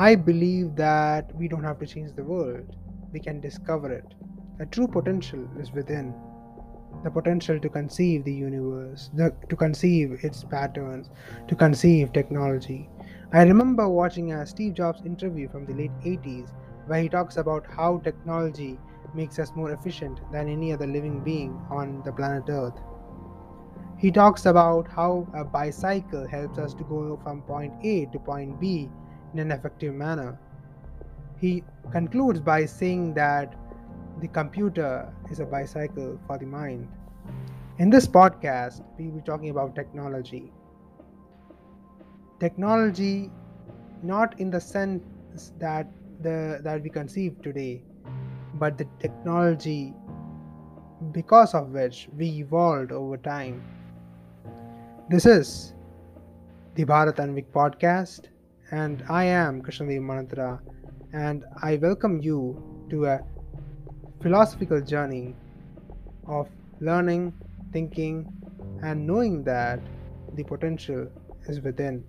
I believe that we don't have to change the world, we can discover it. The true potential is within. The potential to conceive the universe, the, to conceive its patterns, to conceive technology. I remember watching a Steve Jobs interview from the late 80s where he talks about how technology makes us more efficient than any other living being on the planet Earth. He talks about how a bicycle helps us to go from point A to point B in an effective manner. He concludes by saying that the computer is a bicycle for the mind. In this podcast, we will be talking about technology. Technology, not in the sense that the that we conceive today, but the technology because of which we evolved over time. This is the Bharat Anvik podcast, and I am Krishnadev Manatra, and I welcome you to a philosophical journey of learning, thinking, and knowing that the potential is within.